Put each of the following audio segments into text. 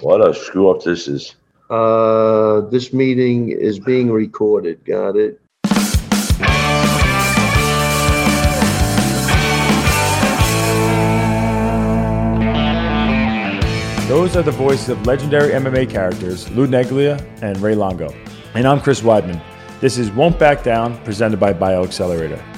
What a screw up this is. Uh, this meeting is being recorded. Got it. Those are the voices of legendary MMA characters Lou Neglia and Ray Longo. And I'm Chris Weidman. This is Won't Back Down, presented by BioXcellerator.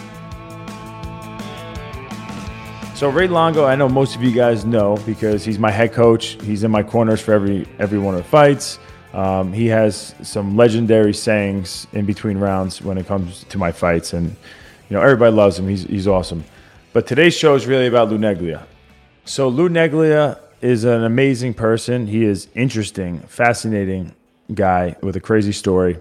So Ray Longo, I know most of you guys know because he's my head coach. He's in my corners for every every one of the fights. Um, he has some legendary sayings in between rounds when it comes to my fights, and you know everybody loves him. He's he's awesome. But today's show is really about Lou Neglia. So Lou Neglia is an amazing person. He is interesting, fascinating guy with a crazy story.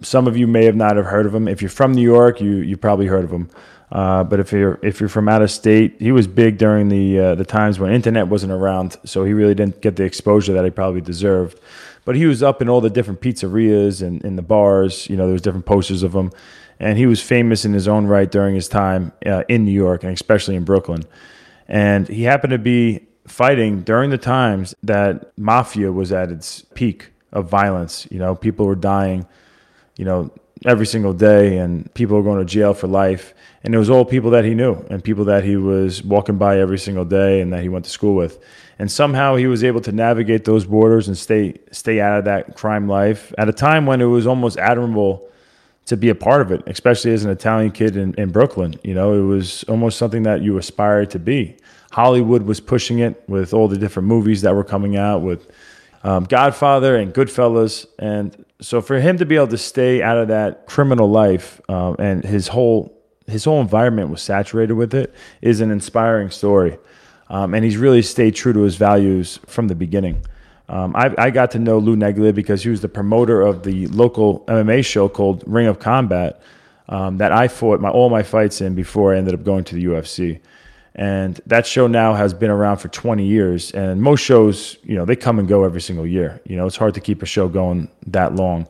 Some of you may have not have heard of him. If you're from New York, you you probably heard of him. Uh, but if you're if you're from out of state, he was big during the uh, the times when internet wasn't around, so he really didn't get the exposure that he probably deserved. But he was up in all the different pizzerias and in the bars. You know, there was different posters of him, and he was famous in his own right during his time uh, in New York and especially in Brooklyn. And he happened to be fighting during the times that mafia was at its peak of violence. You know, people were dying. You know, every single day, and people were going to jail for life and it was all people that he knew and people that he was walking by every single day and that he went to school with. And somehow he was able to navigate those borders and stay stay out of that crime life at a time when it was almost admirable to be a part of it especially as an italian kid in, in brooklyn. You know it was almost something that you aspired to be. Hollywood was pushing it with all the different movies that were coming out with um, godfather and goodfellas. And so for him to be able to stay out of that criminal life um, and his whole his whole environment was saturated with it is an inspiring story. Um, and he's really stayed true to his values from the beginning. Um, I, I, got to know Lou Neglia because he was the promoter of the local MMA show called Ring of Combat um, that I fought my, all my fights in before I ended up going to the UFC. And that show now has been around for 20 years. And most shows, you know, they come and go every single year. You know, it's hard to keep a show going that long.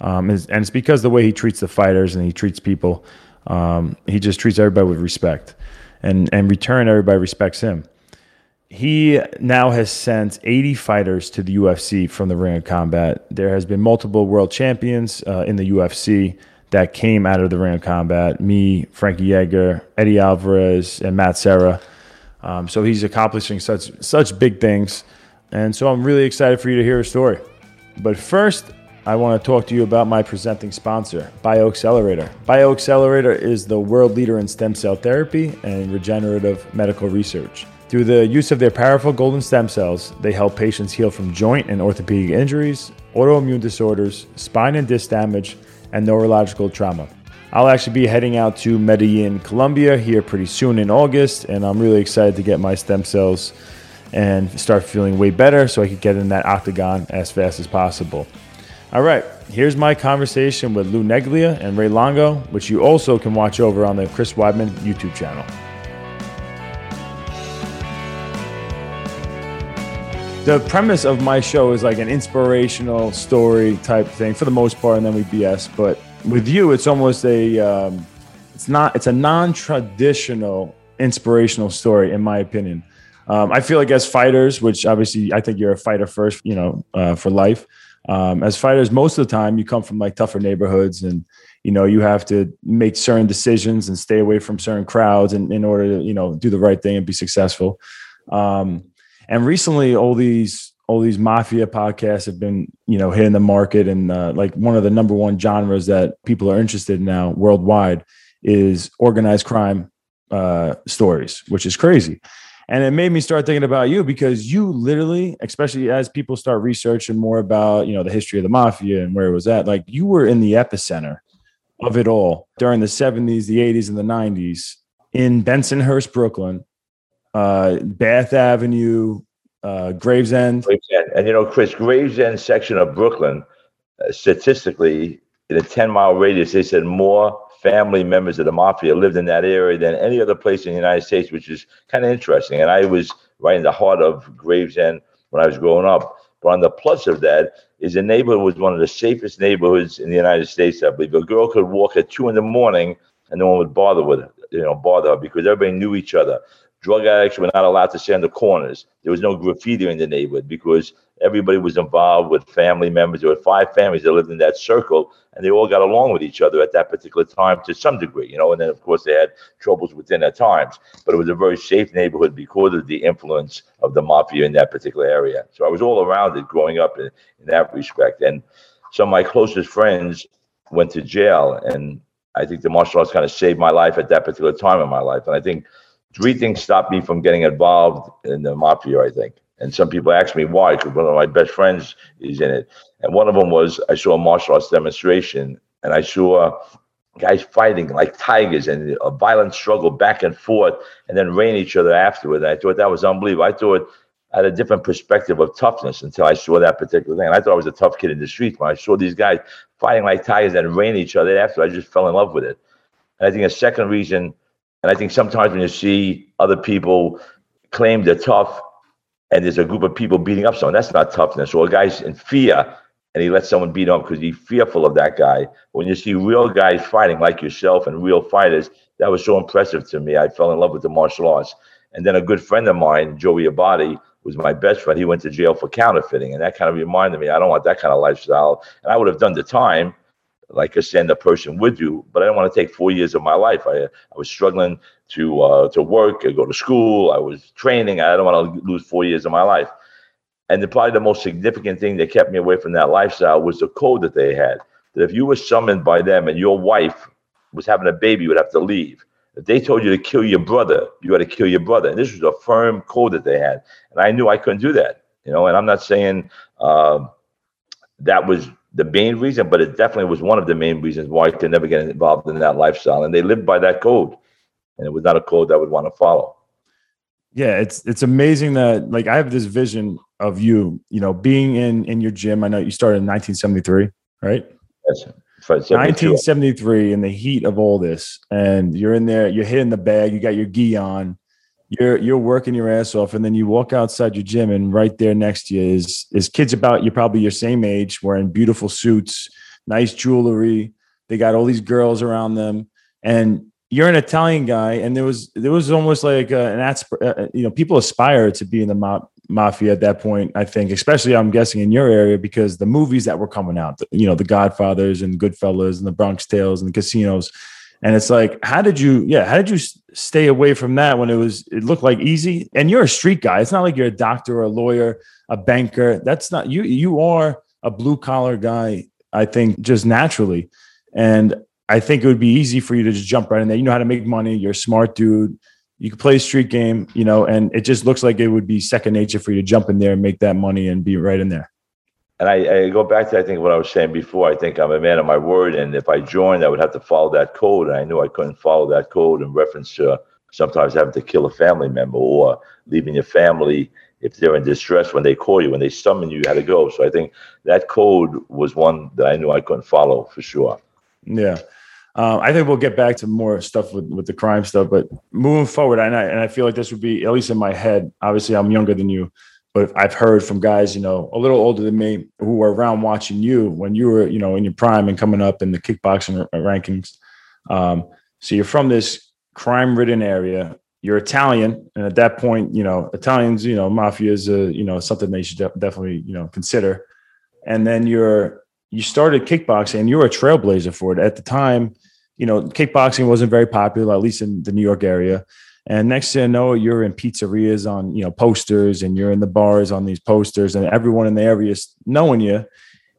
Um, and, and it's because the way he treats the fighters and he treats people. Um, he just treats everybody with respect, and and return everybody respects him. He now has sent 80 fighters to the UFC from the Ring of Combat. There has been multiple world champions uh, in the UFC that came out of the Ring of Combat. Me, Frankie Edgar, Eddie Alvarez, and Matt Serra. Um, so he's accomplishing such such big things, and so I'm really excited for you to hear his story. But first, I want to talk to you about my presenting sponsor, BioXcellerator. BioXcellerator is the world leader in stem cell therapy and regenerative medical research. Through the use of their powerful golden stem cells, they help patients heal from joint and orthopedic injuries, autoimmune disorders, spine and disc damage, and neurological trauma. I'll actually be heading out to Medellin, Colombia here pretty soon in August, and I'm really excited to get my stem cells and start feeling way better so I could get in that octagon as fast as possible. All right, here's my conversation with Lou Neglia and Ray Longo, which you also can watch over on the Chris Weidman YouTube channel. The premise of my show is like an inspirational story type thing for the most part, and then we BS. But with you, it's almost a um, it's not it's a non-traditional inspirational story, in my opinion. Um, I feel like as fighters, which obviously I think you're a fighter first, you know, uh, for life um, as fighters, most of the time you come from like tougher neighborhoods and you know you have to make certain decisions and stay away from certain crowds in, in order to you know do the right thing and be successful. Um, and recently all these all these mafia podcasts have been you know hitting the market. And uh, like one of the number one genres that people are interested in now worldwide is organized crime uh, stories which is crazy and it made me start thinking about you because you literally especially as people start researching more about you know the history of the mafia and where it was at like you were in the epicenter of it all during the 70s the 80s and the 90s in bensonhurst brooklyn uh, bath avenue uh, gravesend. gravesend and you know chris gravesend section of brooklyn uh, statistically in a 10 mile radius they said more family members of the mafia lived in that area than any other place in the United States, which is kind of interesting. And I was right in the heart of Gravesend when I was growing up. But on the plus of that is the neighborhood was one of the safest neighborhoods in the United States. I believe a girl could walk at two in the morning and no one would bother with her, you know, bother her because everybody knew each other. Drug addicts were not allowed to stand the corners. There was no graffiti in the neighborhood because everybody was involved with family members. There were five families that lived in that circle, and they all got along with each other at that particular time to some degree, you know. And then, of course, they had troubles within at times, but it was a very safe neighborhood because of the influence of the mafia in that particular area. So I was all around it growing up in, in that respect. And some of my closest friends went to jail, and I think the martial arts kind of saved my life at that particular time in my life. And I think three things stopped me from getting involved in the mafia, I think. And some people ask me why, because one of my best friends is in it. And one of them was I saw a martial arts demonstration and I saw guys fighting like tigers and a violent struggle back and forth and then rain each other afterward. And I thought that was unbelievable. I thought I had a different perspective of toughness until I saw that particular thing. And I thought I was a tough kid in the streets. When I saw these guys fighting like tigers and rain each other after, I just fell in love with it. And I think a second reason, and I think sometimes when you see other people claim they're tough and there's a group of people beating up someone, that's not toughness. Or a guy's in fear and he lets someone beat him because he's fearful of that guy. When you see real guys fighting like yourself and real fighters, that was so impressive to me. I fell in love with the martial arts. And then a good friend of mine, Joey Abadi, was my best friend. He went to jail for counterfeiting, and that kind of reminded me I don't want that kind of lifestyle. And I would have done the time, like a stand-up person would do, but I didn't want to take four years of my life. I I was struggling to uh, to work, go to school. I was training. I don't want to lose four years of my life. And the, probably the most significant thing that kept me away from that lifestyle was the code that they had. That if you were summoned by them and your wife was having a baby, you would have to leave. If they told you to kill your brother, you had to kill your brother. And this was a firm code that they had. And I knew I couldn't do that, you know, and I'm not saying uh, that was the main reason, but it definitely was one of the main reasons why I could never get involved in that lifestyle. And they lived by that code. And it was not a code that I would want to follow. Yeah, it's it's amazing that like I have this vision of you, you know, being in in your gym. I know you started in 1973, right? Yes. 1973 in the heat of all this, and you're in there, you're hitting the bag, you got your gi on, you're you're working your ass off, and then you walk outside your gym, and right there next to you is is kids about you're probably your same age, wearing beautiful suits, nice jewelry. They got all these girls around them, and you're an Italian guy, and there was there was almost like a, an uh, you know people aspire to be in the mob, mafia at that point. I think, especially I'm guessing in your area because the movies that were coming out, you know, the Godfathers and Goodfellas and the Bronx Tales and the casinos, and it's like, how did you, yeah, how did you stay away from that when it was it looked like easy? And you're a street guy. It's not like you're a doctor or a lawyer, a banker. That's not you. You are a blue collar guy. I think just naturally, and I think it would be easy for you to just jump right in there. You know how to make money. You're a smart dude. You can play a street game, you know, and it just looks like it would be second nature for you to jump in there and make that money and be right in there. And I, I go back to I think what I was saying before. I think I'm a man of my word, and if I joined, I would have to follow that code. And I knew I couldn't follow that code in reference to sometimes having to kill a family member or leaving your family if they're in distress when they call you, when they summon you, you had to go. So I think that code was one that I knew I couldn't follow for sure. Yeah. Um, I think we'll get back to more stuff with, with the crime stuff, but moving forward, and I, and I feel like this would be, at least in my head, obviously I'm younger than you, but I've heard from guys, you know, a little older than me who were around watching you when you were, you know, in your prime and coming up in the kickboxing rankings. Um, so you're from this crime ridden area. You're Italian. And at that point, you know, Italians, you know, mafia is, a, you know, something they should de- definitely, you know, consider. And then you're, you started kickboxing and you were a trailblazer for it at the time you know kickboxing wasn't very popular at least in the new york area. And next thing you know you're in pizzerias on you know posters and you're in the bars on these posters and everyone in the area is knowing you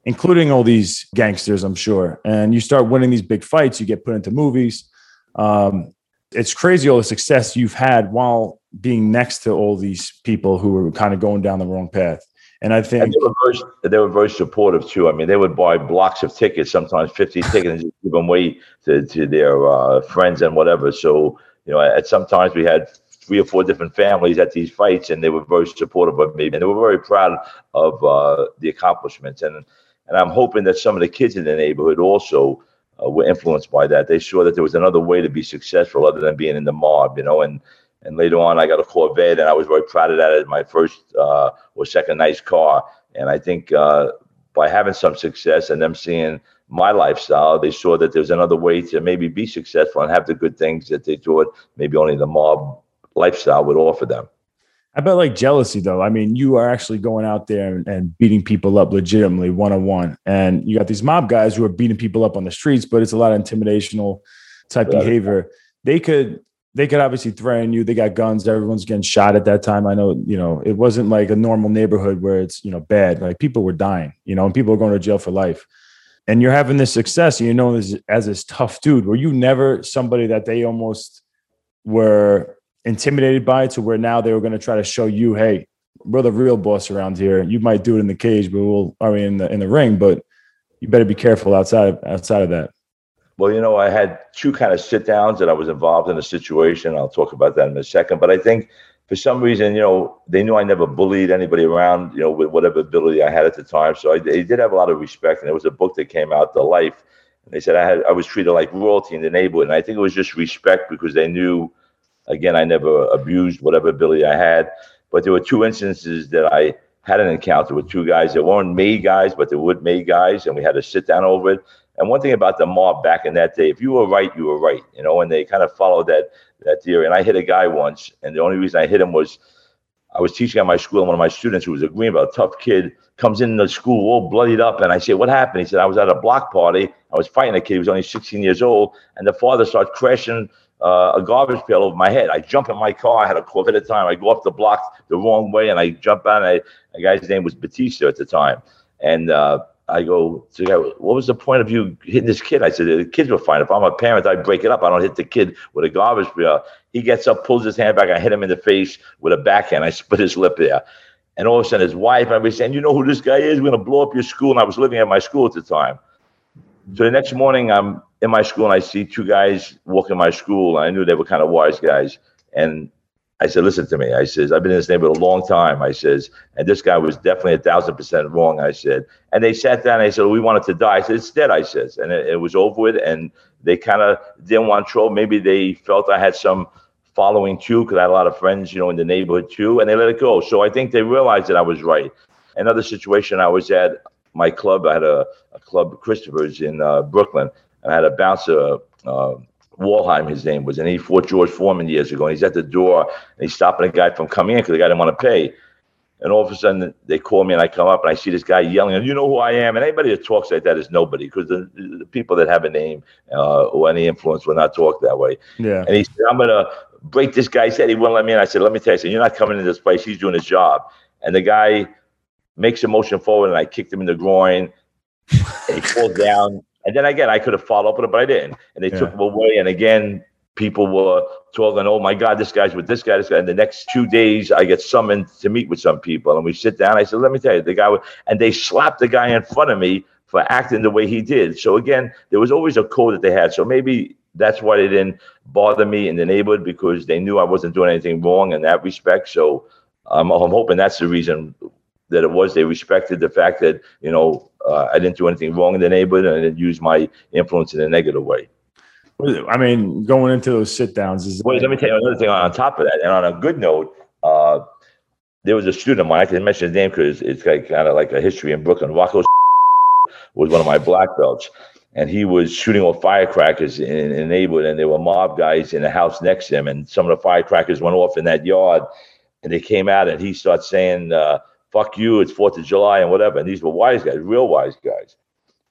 including all these gangsters i'm sure. And you start winning these big fights you get put into movies. Um, it's crazy all the success you've had while being next to all these people who are kind of going down the wrong path and I think and they, were very, they were very supportive too. I mean, they would buy blocks of tickets, sometimes 50 tickets, and just give them away to, to their uh, friends and whatever. So, you know, at sometimes we had three or four different families at these fights, and they were very supportive of me, and they were very proud of uh, the accomplishments. And and I'm hoping that some of the kids in the neighborhood also uh, were influenced by that. They saw that there was another way to be successful other than being in the mob, you know, and and later on, I got a Corvette, and I was very proud of that as my first uh, or second nice car. And I think uh, by having some success and them seeing my lifestyle, they saw that there's another way to maybe be successful and have the good things that they thought maybe only the mob lifestyle would offer them. I bet like jealousy though. I mean, you are actually going out there and, and beating people up legitimately one on one, and you got these mob guys who are beating people up on the streets, but it's a lot of intimidational type right. behavior. They could they could obviously threaten you. They got guns. Everyone's getting shot at that time. I know, you know, it wasn't like a normal neighborhood where it's, you know, bad. Like people were dying, you know, and people were going to jail for life. And you're having this success, you know, as, as this tough dude. Were you never somebody that they almost were intimidated by to where now they were going to try to show you, hey, we're the real boss around here. You might do it in the cage, but we'll, I mean, in the in the ring, but you better be careful outside of, outside of that. Well, you know, I had two kind of sit downs that I was involved in a situation. I'll talk about that in a second. But I think for some reason, you know, they knew I never bullied anybody around, you know, with whatever ability I had at the time. So I, they did have a lot of respect. And there was a book that came out, The Life. And they said I had I was treated like royalty in the neighborhood. And I think it was just respect because they knew, again, I never abused whatever ability I had. But there were two instances that I had an encounter with two guys that weren't made guys, but they were made guys, and we had to sit down over it. And one thing about the mob back in that day, if you were right, you were right, you know, and they kind of followed that that theory. And I hit a guy once, and the only reason I hit him was I was teaching at my school, and one of my students who was a Greenville, tough kid, comes in the school all bloodied up, and I say, "What happened?" He said, "I was at a block party. I was fighting a kid. He was only 16 years old, and the father starts crashing." Uh, a garbage pail over my head. I jump in my car. I had a Corvette at the time. I go up the block the wrong way, and I jump out. And I, guy's name was Batista at the time, and uh, I go to the guy, what was the point of you hitting this kid? I said, the kids were fine. If I'm a parent, I break it up. I don't hit the kid with a garbage pail. He gets up, pulls his hand back. I hit him in the face with a backhand. I split his lip there. And all of a sudden, his wife, I was saying, you know who this guy is? We're going to blow up your school. And I was living at my school at the time. So the next morning, I'm in my school and I see two guys walking my school. And I knew they were kind of wise guys. And I said, listen to me. I says, I've been in this neighborhood a long time. I says, and this guy was definitely a thousand percent wrong. I said, and they sat down and they said, we wanted to die. I said, it's dead. I says, and it, it was over with. And they kind of didn't want trouble. Maybe they felt I had some following too, because I had a lot of friends, you know, in the neighborhood too, and they let it go. So I think they realized that I was right. Another situation I was at my club, I had a, a club, Christopher's in uh, Brooklyn, and I had a bouncer, uh, Walheim, his name was, and he fought George Foreman years ago. And he's at the door and he's stopping a guy from coming in because the guy didn't want to pay. And all of a sudden, they call me and I come up and I see this guy yelling, and you know who I am. And anybody that talks like that is nobody because the, the, people that have a name uh, or any influence will not talk that way. Yeah. And he said, I'm going to break this guy's head. He wouldn't let me in. I said, Let me tell you something. You're not coming in this place. He's doing his job. And the guy makes a motion forward and I kicked him in the groin. he falls down and then again, I could have followed up with it, but I didn't. And they yeah. took him away. And again, people were talking, oh my God, this guy's with this guy, this guy. And the next two days, I get summoned to meet with some people. And we sit down. I said, let me tell you, the guy, was, and they slapped the guy in front of me for acting the way he did. So again, there was always a code that they had. So maybe that's why they didn't bother me in the neighborhood because they knew I wasn't doing anything wrong in that respect. So um, I'm hoping that's the reason that it was. They respected the fact that, you know, uh, I didn't do anything wrong in the neighborhood, and I didn't use my influence in a negative way. I mean, going into those sit downs is. Wait, let me tell you another thing on top of that. And on a good note, uh, there was a student of mine. I can mention his name because it's like, kind of like a history in Brooklyn. Rocco was one of my black belts, and he was shooting off firecrackers in, in the neighborhood, and there were mob guys in the house next to him, and some of the firecrackers went off in that yard, and they came out, and he started saying. Uh, fuck you, it's Fourth of July and whatever. And these were wise guys, real wise guys.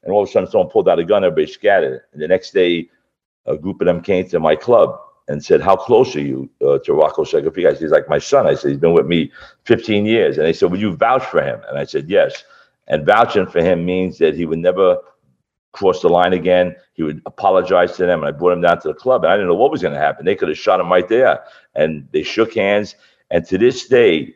And all of a sudden, someone pulled out a gun, everybody scattered. And the next day, a group of them came to my club and said, How close are you uh, to Rocco Segafredo? He's like, My son. I said, He's been with me 15 years. And they said, Will you vouch for him? And I said, Yes. And vouching for him means that he would never cross the line again. He would apologize to them. And I brought him down to the club. And I didn't know what was going to happen. They could have shot him right there. And they shook hands. And to this day,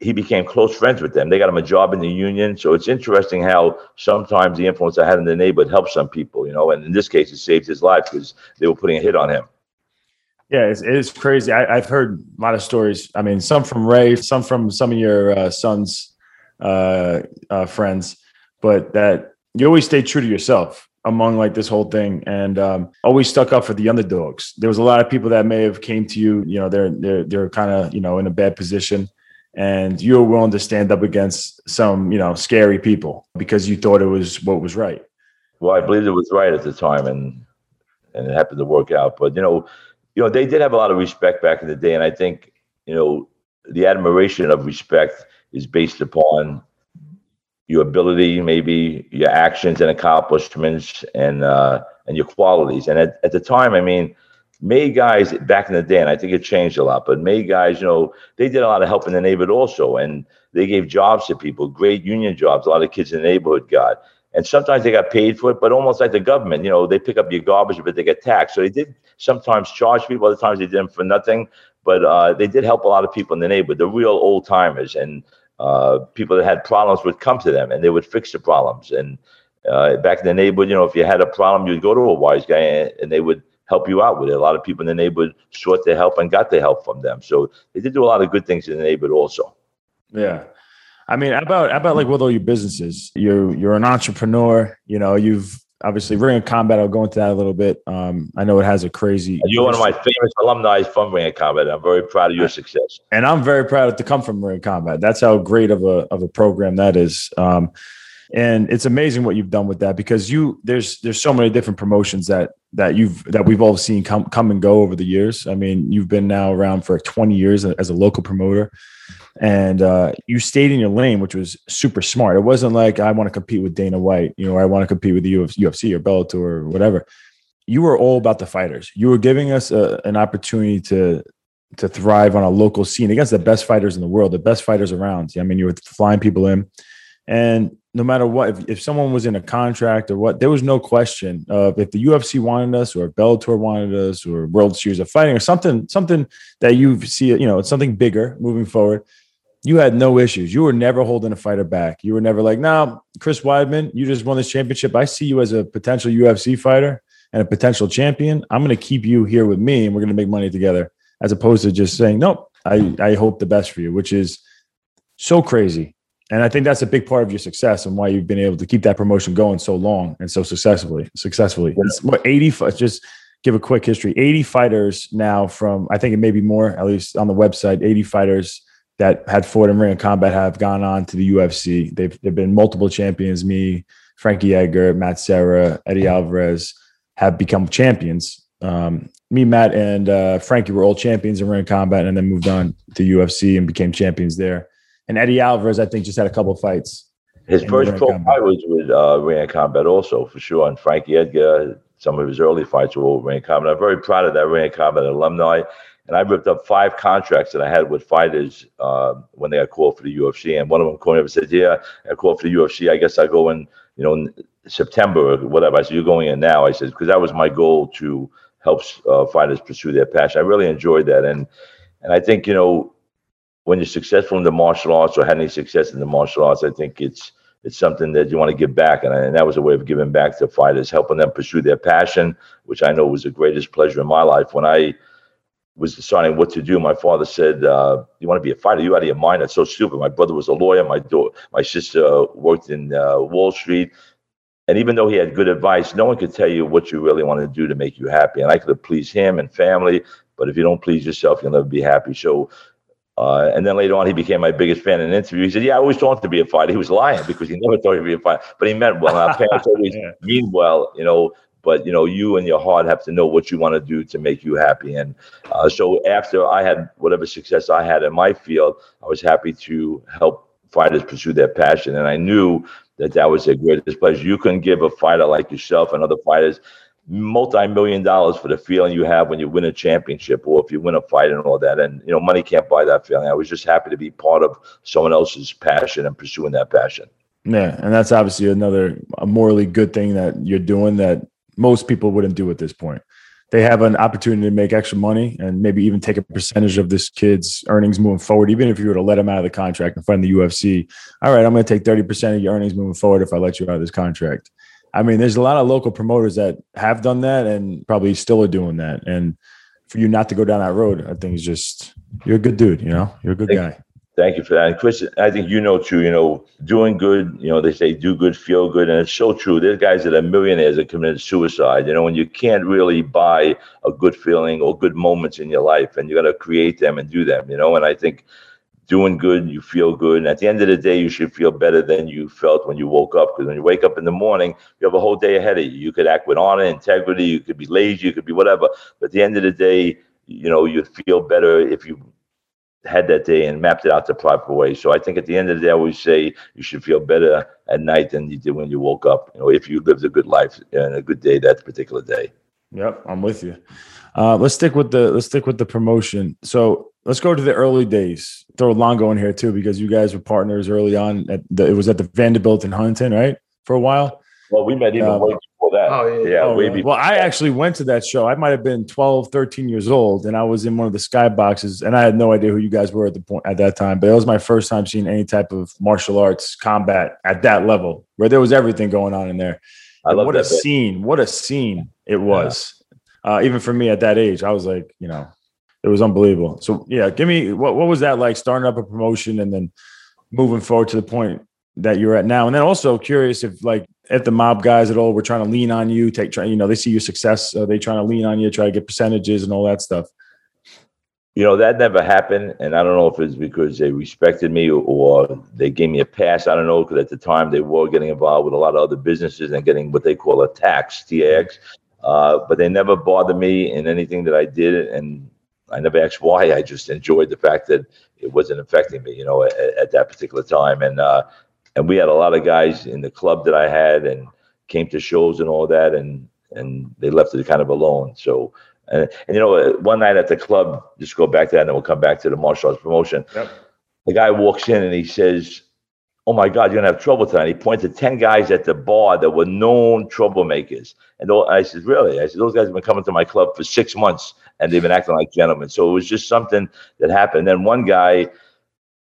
he became close friends with them. They got him a job in the union. So it's interesting how sometimes the influence I had in the neighborhood helped some people, you know, and in this case, it saved his life because they were putting a hit on him. Yeah, it's, it's crazy. I, have heard a lot of stories. I mean, some from Ray, some from some of your uh, son's uh, uh, friends, but that you always stay true to yourself among like this whole thing and um, always stuck up for the underdogs. There was a lot of people that may have came to you, you know, they're they're they're kind of you know in a bad position and you were willing to stand up against some, you know, scary people because you thought it was what was right. Well, I believed it was right at the time, and and it happened to work out. But you know, you know, they did have a lot of respect back in the day, and I think you know the admiration of respect is based upon your ability, maybe your actions and accomplishments, and uh, and your qualities. And at, at the time, I mean, May guys back in the day, and I think it changed a lot, but May guys, you know, they did a lot of help in the neighborhood also, and they gave jobs to people, great union jobs. A lot of kids in the neighborhood got, and sometimes they got paid for it, but almost like the government, you know, they pick up your garbage, but they get taxed. So they did sometimes charge people, other times they did them for nothing, but uh, they did help a lot of people in the neighborhood, the real old timers, and uh, people that had problems would come to them, and they would fix the problems. And uh, back in the neighborhood, you know, if you had a problem, you'd go to a wise guy, and, and they would help you out with it. A lot of people in the neighborhood sought their help and got their help from them. So they did do a lot of good things in the neighborhood also. Yeah. I mean, about about like with all your businesses, you're you're an entrepreneur. You know, you've obviously Ring of Combat. I'll go into that a little bit. Um, I know it has a crazy. You're one of my favorite alumni from Ring of Combat. I'm very proud of your success, and I'm very proud to come from Ring of Combat. That's how great of a of a program that is. Um, and it's amazing what you've done with that because you there's there's so many different promotions that that you've that we've all seen come come and go over the years. I mean, you've been now around for 20 years as a local promoter, and uh, you stayed in your lane, which was super smart. It wasn't like I want to compete with Dana White, you know, I want to compete with the UFC or Bellator or whatever. You were all about the fighters. You were giving us a, an opportunity to to thrive on a local scene against the best fighters in the world, the best fighters around. I mean, you were flying people in, and no matter what, if, if someone was in a contract or what, there was no question of if the UFC wanted us or Bellator wanted us or World Series of Fighting or something, something that you see, you know, it's something bigger moving forward. You had no issues. You were never holding a fighter back. You were never like, now, Chris Weidman, you just won this championship. I see you as a potential UFC fighter and a potential champion. I'm going to keep you here with me and we're going to make money together, as opposed to just saying, nope, I, I hope the best for you, which is so crazy and I think that's a big part of your success and why you've been able to keep that promotion going so long and so successfully. Successfully, it's what eighty. Just give a quick history. Eighty fighters now from I think it may be more at least on the website. Eighty fighters that had fought in ring of combat have gone on to the UFC. They've they've been multiple champions. Me, Frankie Edgar, Matt Serra, Eddie Alvarez have become champions. Um, me, Matt, and uh, Frankie were all champions in ring of combat, and then moved on to UFC and became champions there. And Eddie Alvarez, I think, just had a couple fights. His first pro fight was with uh, Ring Combat, also for sure. And Frankie Edgar, some of his early fights were with Ring Combat. I'm very proud of that Ring Combat alumni. And I ripped up five contracts that I had with fighters uh, when they got called for the UFC. And one of them called me up and said, "Yeah, I called for the UFC. I guess I go in, you know, in September or whatever." I said, "You're going in now?" I said, "Because that was my goal to help uh, fighters pursue their passion. I really enjoyed that, and and I think you know when you're successful in the martial arts or had any success in the martial arts, I think it's it's something that you want to give back, and, and that was a way of giving back to fighters, helping them pursue their passion, which I know was the greatest pleasure in my life. When I was deciding what to do, my father said, uh, "You want to be a fighter? You out of your mind? That's so stupid." My brother was a lawyer. My do- my sister worked in uh, Wall Street. And even though he had good advice, no one could tell you what you really want to do to make you happy. And I could have pleased him and family, but if you don't please yourself, you'll never be happy. So uh, and then later on, he became my biggest fan in an interview. He said, "Yeah, I always wanted to be a fighter." He was lying because he never thought he'd be a fighter, but he meant well. Our parents always yeah. mean well, you know. But you know, you and your heart have to know what you want to do to make you happy. And uh, so, after I had whatever success I had in my field, I was happy to help fighters pursue their passion. And I knew that that was their greatest pleasure. You can give a fighter like yourself and other fighters multi-million dollars for the feeling you have when you win a championship or if you win a fight and all that. And you know money can't buy that feeling. I was just happy to be part of someone else's passion and pursuing that passion. Yeah and that's obviously another a morally good thing that you're doing that most people wouldn't do at this point. They have an opportunity to make extra money and maybe even take a percentage of this kid's earnings moving forward even if you were to let him out of the contract and of the ufc all right i'm going to take 30% of your earnings moving forward if i let you out of this contract I mean, there's a lot of local promoters that have done that and probably still are doing that. And for you not to go down that road, I think is just you're a good dude. You know, you're a good thank, guy. Thank you for that, and Chris. I think you know too. You know, doing good. You know, they say do good, feel good, and it's so true. There's guys that are millionaires that committed suicide. You know, and you can't really buy a good feeling or good moments in your life, and you got to create them and do them. You know, and I think doing good, you feel good. And at the end of the day, you should feel better than you felt when you woke up. Because when you wake up in the morning, you have a whole day ahead of you. You could act with honor, integrity, you could be lazy, you could be whatever. But at the end of the day, you know, you feel better if you had that day and mapped it out the proper way. So I think at the end of the day, I always say you should feel better at night than you did when you woke up. You know, if you lived a good life and a good day that particular day. Yep, I'm with you. Uh, let's stick with the let's stick with the promotion. So let's go to the early days. Throw Longo in here too because you guys were partners early on. At the, it was at the Vanderbilt in Huntington, right? For a while. Well, we met even Um, way before that. Oh, yeah. yeah, Oh, way yeah. before. Well, I actually went to that show. I might have been 12, 13 years old, and I was in one of the sky boxes, and I had no idea who you guys were at the point at that time. But it was my first time seeing any type of martial arts combat at that level, where there was everything going on in there. I And love what that. a bit. scene! What a scene it was. Uh, even for me at that age, I was like, you know, it was unbelievable. So yeah, give me what what was that like starting up a promotion and then moving forward to the point that you're at now, and then also curious if like if the mob guys at all were trying to lean on you, take try, you know, they see your success, are they trying to lean on you, try to get percentages and all that stuff? You know, that never happened. And I don't know if it's because they respected me or they gave me a pass. I don't know, because at the time they were getting involved with a lot of other businesses and getting what they call a tax, TAX. Uh, but they never bothered me in anything that I did. And I never asked why. I just enjoyed the fact that it wasn't affecting me, you know, at, at that particular time. And, uh, and we had a lot of guys in the club that I had and came to shows and all that. And, and they left it kind of alone. So, and, and you know, one night at the club, just go back to that, and then we'll come back to the martial arts promotion. Yep. The guy walks in and he says, "Oh my God, you're gonna have trouble tonight." He pointed to ten guys at the bar that were known troublemakers, and I said, "Really?" I said, "Those guys have been coming to my club for six months, and they've been acting like gentlemen." So it was just something that happened. then one guy.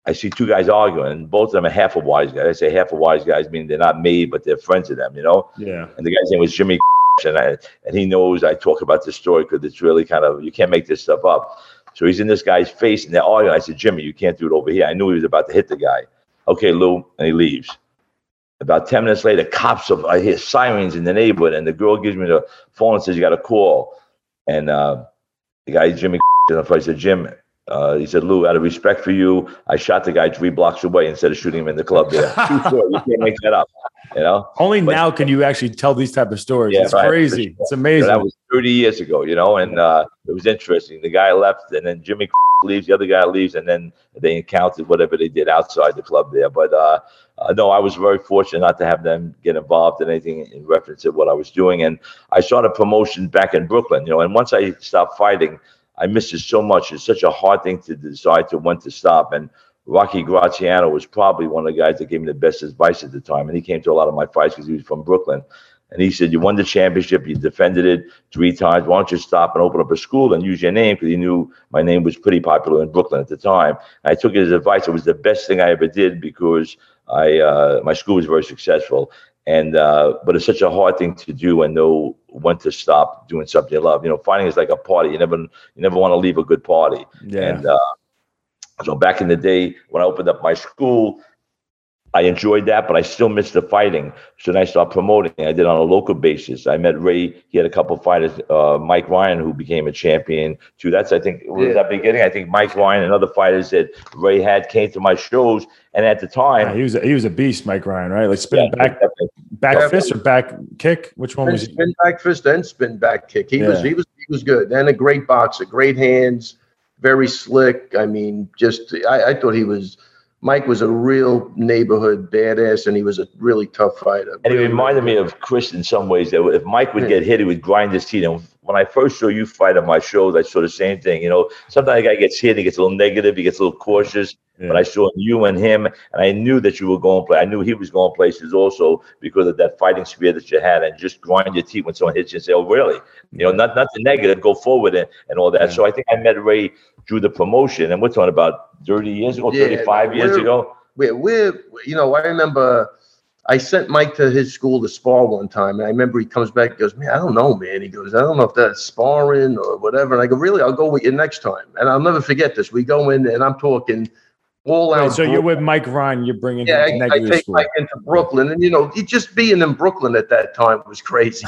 I see two guys arguing. And both of them are half a wise guy. I say half a wise guys mean they're not me, but they're friends of them, you know Yeah. and the guy's name was Jimmy, and I, and he knows I talk about this story because it's really kind of you can't make this stuff up. So he's in this guy's face, and they're arguing. I said, Jimmy, you can't do it over here. I knew he was about to hit the guy. Okay, Lou, and he leaves. About ten minutes later, cops of I hear sirens in the neighborhood, and the girl gives me the phone and says, "You got a call." And uh, the guy, Jimmy, and I said, "Jim." Uh, he said, Lou, out of respect for you, I shot the guy three blocks away instead of shooting him in the club there. You can't make that up. You know? Only But- now can you actually tell these type of stories. Yeah, it's right, crazy. sure. It's So amazing. that was 30 years ago, you know, and uh, it was interesting. The guy left, and then Jimmy leaves, the other guy leaves, and then they encountered whatever they did outside the club there. But uh, uh, no, I was very fortunate not to have them get involved in anything in reference to what I was doing. And I started promotion back in Brooklyn, you know, and once I stopped fighting, I missed it so much. It's such a hard thing to decide to when to stop. And Rocky Graziano was probably one of the guys that gave me the best advice at the time. And he came to a lot of my fights because he was from Brooklyn. And he said, You won the championship, you defended it three times. Why don't you stop and open up a school and use your name? Because he knew my name was pretty popular in Brooklyn at the time. And I took his advice. It was the best thing I ever did because I uh, my school was very successful. And uh, but it's such a hard thing to do and know when to stop doing something you love. You know, fighting is like a party. You never you never want to leave a good party. yeah. And uh, so back in the day when I opened up my school, I enjoyed that, but I still missed the fighting. So then I started promoting. I did on a local basis. I met Ray. He had a couple of fighters, uh, Mike Ryan, who became a champion too. That's I think was Yeah. that beginning. I think Mike Ryan and other fighters that Ray had came to my shows, and at the time, Yeah, he was a, he was a beast, Mike Ryan, right? Like spin yeah, back definitely. back Yeah. fist or back kick. Which one Spin, was he? spin back fist and spin back kick. He was he was he was good and a great boxer, great hands, very slick. I mean, just I, I thought he was Mike was a real neighborhood badass, and he was a really tough fighter. And he reminded me of Chris in some ways. That if Mike would Yeah. get hit, he would grind his teeth. And when I first saw you fight on my shows, I saw the same thing. You know, sometimes a guy gets hit, he gets a little negative, he gets a little cautious. Yeah. But I saw you and him, and I knew that you were going play. I knew he was going places also because of that fighting spirit that you had, and just grind your teeth when someone hits you and say, "Oh, really?" You know, not not the negative, go forward and, and all that. Yeah. So I think I met Ray through the promotion, and we're talking about thirty years ago, Yeah, thirty-five years ago. we're, we're you know i remember i sent mike to his school to spar one time and i remember he comes back and goes man i don't know man he goes i don't know if that's sparring or whatever and i go really i'll go with you next time and i'll never forget this we go in and i'm talking all Wait, out so you're with Mike Ryan. You're bringing yeah, him I, I take school. Mike into Brooklyn, and you know, just being in Brooklyn at that time was crazy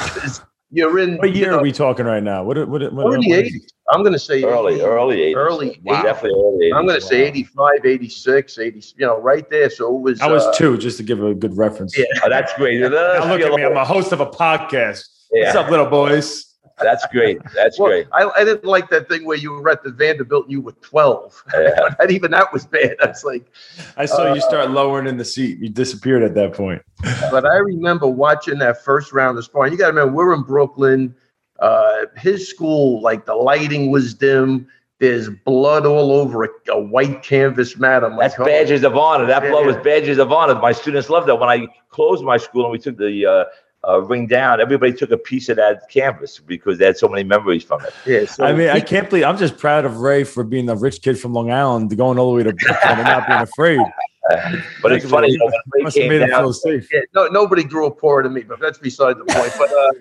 you're in. What you year know, are we talking right now? What? What? what, the what is- 80s. I'm going to say Early, 80, early 80s. Early Wow. 80s. Definitely early 80s. I'm going to say Wow. 85, 86, 80, you know, right there. So it was. I was uh, two, just to give a good reference. Yeah. Oh, that's great. Now look at me. I'm a host of a podcast. Yeah. What's up, little boys? That's great. That's Well, great. I, I didn't like that thing where you were at the Vanderbilt and you were 12. Yeah. and even that was bad. I was like, I saw you Uh, start lowering in the seat. You disappeared at that point. but I remember watching that first round of sparring. You got to remember, we're in Brooklyn. Uh, his school, like the lighting was dim. There's blood all over a, a white canvas mat. I'm like, That's oh, badges of honor. That Yeah, blood was badges of honor. My students loved that. When I closed my school and we took the uh, uh, ring down, everybody took a piece of that canvas because they had so many memories from it. Yeah, so I mean, I can't believe I'm just proud of Ray for being a rich kid from Long Island, going all the way to Brooklyn and not being afraid. But it's funny, you know, when Ray Must have came made him feel safe. Yeah, no, nobody grew up poorer than me, but that's beside the point. But uh,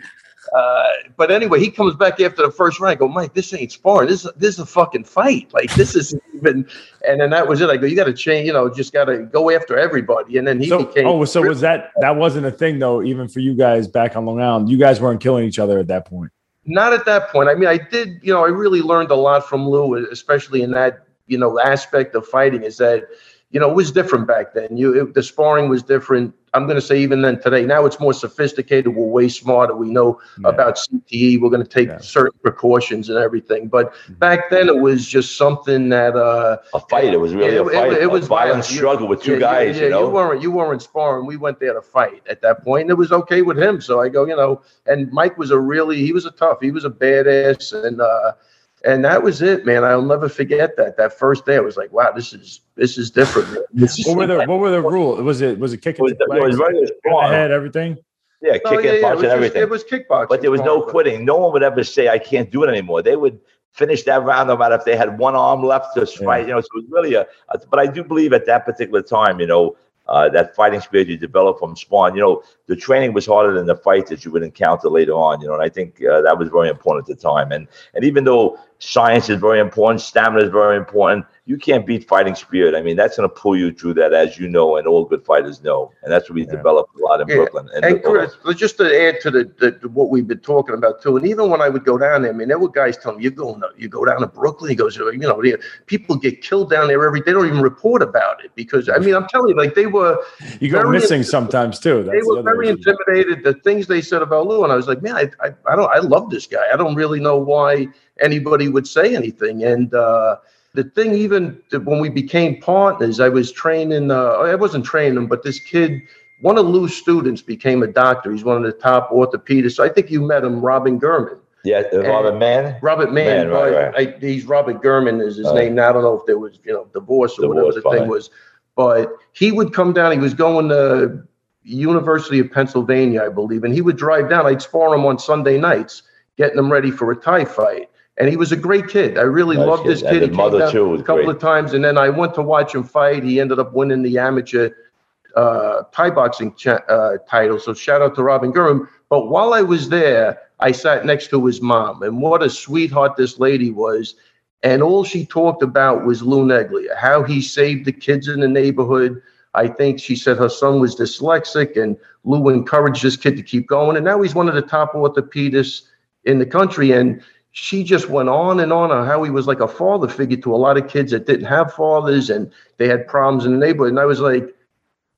uh, but anyway, he comes back after the first round. I go, Mike, this ain't sparring. This is this is a fucking fight. Like this isn't even. And then that was it. I go, you got to change. You know, just got to go after everybody. And then he So, became. oh, so was that that wasn't a thing though? Even for you guys back on Long Island, you guys weren't killing each other at that point. Not at that point. I mean, I did, you know, I really learned a lot from Lou, especially in that, you know, aspect of fighting is that, you know, it was different back then. You, it, the sparring was different. I'm going to say even then today. Now it's more sophisticated. We're way smarter. We know Yeah. about CTE. We're going to take Yeah. certain precautions and everything. But Mhm. back then it was just something that, uh, a fight. It was really Yeah, a it- fight. it a was violent violent. You- struggle with two yeah, guys. yeah, you know, you weren't you weren't sparring. We went there to fight at that point, and it was okay with him. So I go, you know, and Mike was a really he was a tough, he was a badass, and uh, and that was it, man. I'll never forget that. That first day, I was like, wow, this is this is different. man. This is What were the what were the rules? Was it was it it kicking was, the it was legs, the sparring. head, everything? Yeah, Oh, kicking, yeah, yeah, it was punching, just- everything. It was kickboxing, But there was no quitting. No one would ever say, I can't do it anymore. They would finish that round no matter if they had one arm left to fight. You know, so it was really a, a- but I do believe at that particular time, you know, uh, that fighting spirit you develop from spawn, you know, the training was harder than the fights that you would encounter later on, you know, and I think uh, that was very important at the time. And, and even though science is very important, stamina is very important, you can't beat fighting spirit. I mean, that's going to pull you through that, as you know, and all good fighters know. And that's what we Yeah. developed a lot in Yeah. Brooklyn. And, And Chris, just to add to the, the to what we've been talking about too, and even when I would go down there, I mean, there were guys telling me, "You going, to, you go down to Brooklyn?" He goes, "You know, people get killed down there every. They don't even report about it because I mean, I'm telling you, like they were You go missing sometimes too. they were the very issue. intimidated. The things they said about Lou, and I was like, man, I, I, I don't, I love this guy. I don't really know why anybody would say anything. And uh, the thing, even when we became partners, I was training. Uh, I wasn't training him, but this kid, one of Lou's students, became a doctor. He's one of the top orthopedists. I think you met him, Robin Gurman. yeah, uh, Robert Mann. Robert Mann, Mann, right, right. I, he's Robert Gurman is his Uh, name. Now I don't know if there was you know divorce or Divorce, whatever the fine. thing was, but he would come down. He was going to University of Pennsylvania, I believe, and he would drive down. I'd spar him on Sunday nights, getting him ready for a Thai fight. And he was a great kid. I really Nice loved kid. this kid. the He mother, too, a couple great. of times, and then I went to watch him fight. He ended up winning the amateur uh, Thai boxing cha- uh, title. So shout out to Robin Gurum. But while I was there, I sat next to his mom, and what a sweetheart this lady was. And all she talked about was Lou Neglia, how he saved the kids in the neighborhood. I think she said her son was dyslexic, and Lou encouraged this kid to keep going. And now he's one of the top orthopedists in the country. And she just went on and on on how he was like a father figure to a lot of kids that didn't have fathers and they had problems in the neighborhood. And I was like,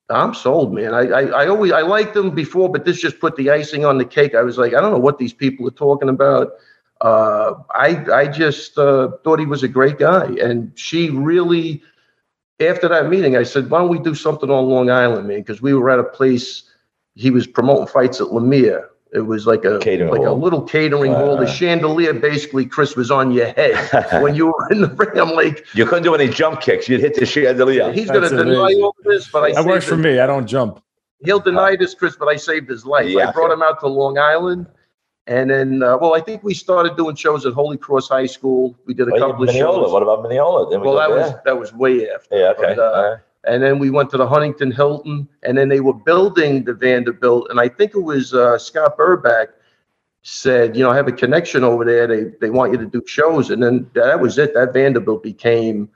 I'm sold, man. I, I, I always I liked them before, but this just put the icing on the cake. I was like, I don't know what these people are talking about. Uh, I I just uh, thought he was a great guy, and she really. After that meeting, I said, "Why don't we do something on Long Island, man?" Because we were at a place. He was promoting fights at Lemire. It was like a Catering like a little catering hall. The Uh. chandelier basically, Chris, was on your head when you were in the ring. I'm like, You couldn't do any jump kicks. You'd hit the chandelier. he's going to deny amazing. all this, but I That works for it. me. I don't jump. He'll deny this, Chris, but I saved his life. I brought him out to Long Island. And then, uh, well, I think we started doing shows at Holy Cross High School. We did a Well, couple of Mineola. shows. What about Mineola? Didn't we Well, go that was there? that was way after. Yeah, okay. but, uh, All right. And then we went to the Huntington Hilton, and then they were building the Vanderbilt. And I think it was uh, Scott Burback said, you know, I have a connection over there. They they want you to do shows, and then that was it. That Vanderbilt became.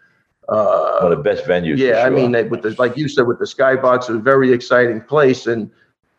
Uh, One of the best venues. yeah, I mean, they- with the, like you said, with the skybox, it was a very exciting place, and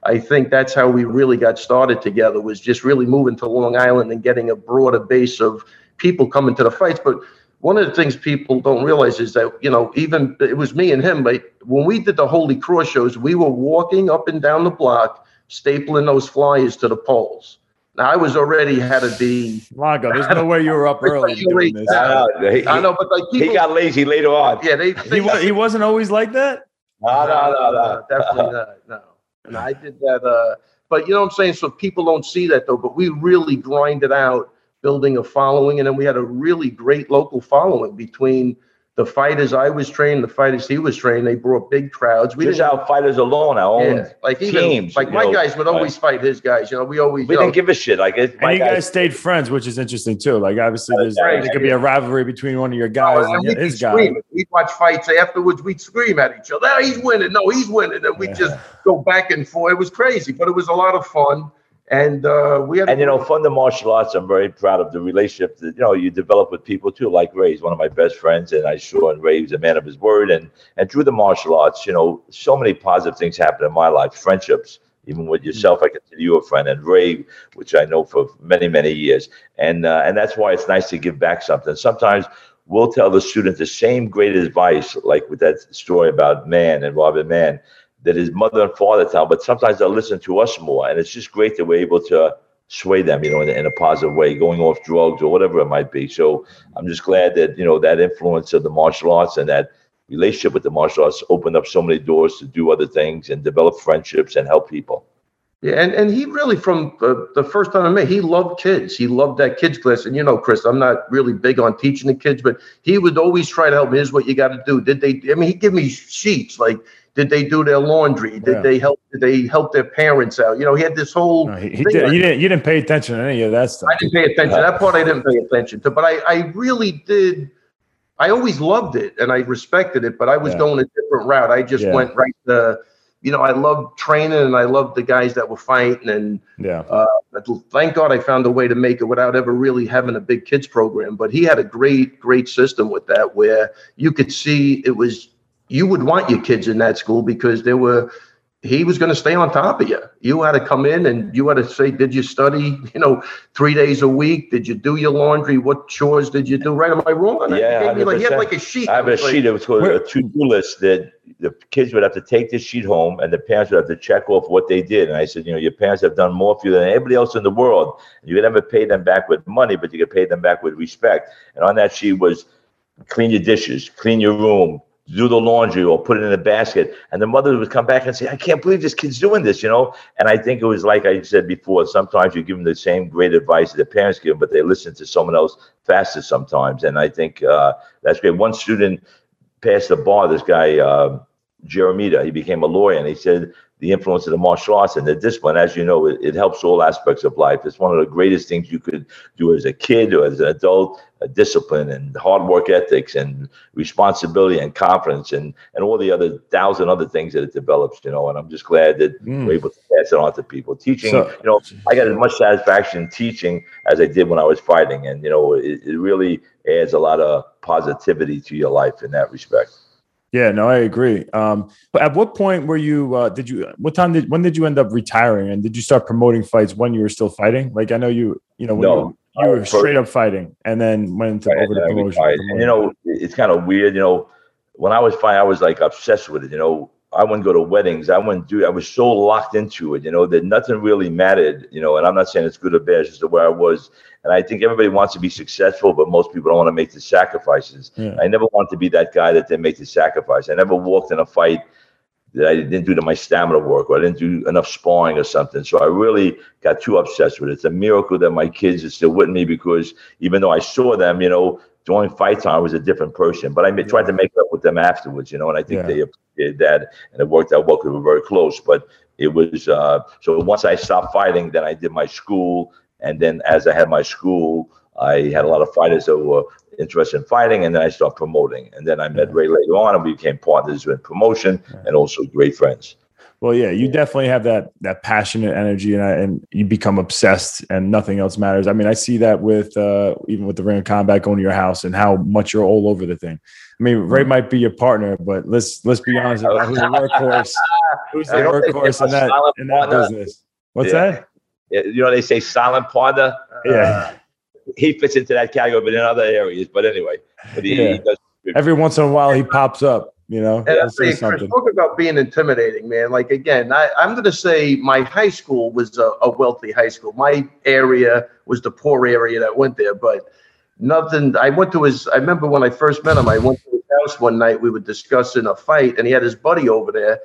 I think that's how we really got started together. Was just really moving to Long Island and getting a broader base of people coming to the fights. But one of the things people don't realize is that you know, even it was me and him, but when we did the Holy Cross shows, we were walking up and down the block, stapling those flyers to the poles. Now, I was already had to be. Longo, there's no way you were up early doing this. I know, he, I know, but like he people, got lazy later on. yeah, they, He, they wa- he wasn't always like that. No, no, no, no. definitely not. No, and I did that. Uh, but you know what I'm saying. So people don't see that though. But we really grinded out building a following, and then we had a really great local following between the fighters I was trained, the fighters he was trained. They brought big crowds. We Just didn't. our fighters alone, our own Yeah, like even teams. like my know, guys would always fight his guys. You know, we always. We you know, didn't give a shit. Like it, And you guys, guys stayed friends, which is interesting too. Like obviously, there's Right. there could be a rivalry between one of your Oh, guys and and his guy. We'd watch fights afterwards. We'd scream at each other. "Oh, he's winning. No, he's winning. And we'd Yeah. just go back and forth. It was crazy, but it was a lot of fun. And uh, we had. and you know, from the martial arts, I'm very proud of the relationship that you know you develop with people too. Like Ray, he's one of my best friends, and I saw and Ray was a man of his word. And and through the martial arts, you know, so many positive things happen in my life. Friendships, even with yourself, I consider you a friend, and Ray, which I know for many many years. And uh, and that's why it's nice to give back something. Sometimes we'll tell the student the same great advice, like with that story about man and Robert Mann, that his mother and father tell, but sometimes they'll listen to us more. And it's just great that we're able to sway them, you know, in, in a positive way, going off drugs or whatever it might be. So I'm just glad that, you know, that influence of the martial arts and that relationship with the martial arts opened up so many doors to do other things and develop friendships and help people. Yeah, and, and he really from the, the first time I met, he loved kids. He loved that kids class. And you know, Chris, I'm not really big on teaching the kids, but he would always try to help me. Here's what you got to do. Did they? I mean, he'd give me sheets like, did they do their laundry? Did Yeah. they help? Did they help their parents out? You know, he had this whole. No, he, he did. like- You didn't. You didn't pay attention to any of that stuff. I didn't pay attention. That part I didn't pay attention to, but I, I really did. I always loved it and I respected it, but I was Yeah. going a different route. I just went right to, you know, I loved training and I loved the guys that were fighting and Yeah. Uh, but thank God I found a way to make it without ever really having a big kids program. But he had a great, great system with that where you could see it was you would want your kids in that school because there were he was going to stay on top of you. You had to come in and you had to say, did you study, you know, three days a week? Did you do your laundry? What chores did you do? Right? Am I wrong on that? Yeah, he, gave like, he had like a sheet. I have a like- sheet. It was called a to-do list that the kids would have to take this sheet home, and the parents would have to check off what they did. And I said, you know, your parents have done more for you than anybody else in the world. You could never pay them back with money, but you could pay them back with respect. And on that sheet was clean your dishes, clean your room, do the laundry, or put it in a basket. And the mother would come back and say, I can't believe this kid's doing this, you know. And I think it was like I said before. Sometimes you give them the same great advice that the parents give them, but they listen to someone else faster sometimes. And I think uh, that's great. One student passed the bar. This guy, uh, Jeremita, he became a lawyer, and he said the influence of the martial arts and the discipline, as you know, it, it helps all aspects of life. It's one of the greatest things you could do as a kid or as an adult. Uh, discipline and hard work ethics and responsibility and confidence and and all the other thousand other things that it develops. You know, and I'm just glad that Mm. we're able to pass it on to people. Teaching, So- you know, I got as much satisfaction teaching as I did when I was fighting, and you know, it, it really adds a lot of positivity to your life in that respect. Yeah, no, I agree. Um, but at what point were you? Uh, did you? What time did? When did you end up retiring? And did you start promoting fights when you were still fighting? Like I know you. You know, when No. you, you were straight up fighting, and then went into Right, over the promotion. And, you know, it's kind of weird. You know, when I was fighting, I was like obsessed with it. You know, I wouldn't go to weddings. I wouldn't do. I was so locked into it. You know, that nothing really mattered. You know, and I'm not saying it's good or bad. It's just the way I was. And I think everybody wants to be successful, but most people don't want to make the sacrifices. Yeah. I never wanted to be that guy that didn't make the sacrifice. I never walked in a fight that I didn't do to my stamina work or I didn't do enough sparring or something. So I really got too obsessed with it. It's a miracle that my kids are still with me because even though I saw them, you know, during fight time I was a different person. But I ma- tried to make up with them afterwards, you know, and I think Yeah. they appreciated that and it worked out well because we were very close. But it was uh so once I stopped fighting, then I did my school. And then as I had my school, I had a lot of fighters that were interested in fighting, and then I started promoting. And then I met Yeah. Ray later on, and we became partners in promotion and also great friends. Well, yeah, you definitely have that that passionate energy, and I, and you become obsessed, and nothing else matters. I mean, I see that with uh, even with the ring of combat going to your house and how much you're all over the thing. I mean, Mm-hmm. Ray might be your partner, but let's let's be honest about who's the workhorse. Who's the You know, they workhorse in that in that business? What's Yeah. that? Yeah, You know, they say silent partner. Yeah, uh, He fits into that category, but in other areas. But anyway, but he, he does. every once in a while he pops up. You know, And I He'll say say, Chris, talk about being intimidating, man. Like again, I, I'm going to say my high school was a, a wealthy high school. My area was the poor area that went there, but nothing. I went to his. I remember when I first met him. I went to his house one night. We were discussing a fight, and he had his buddy over there.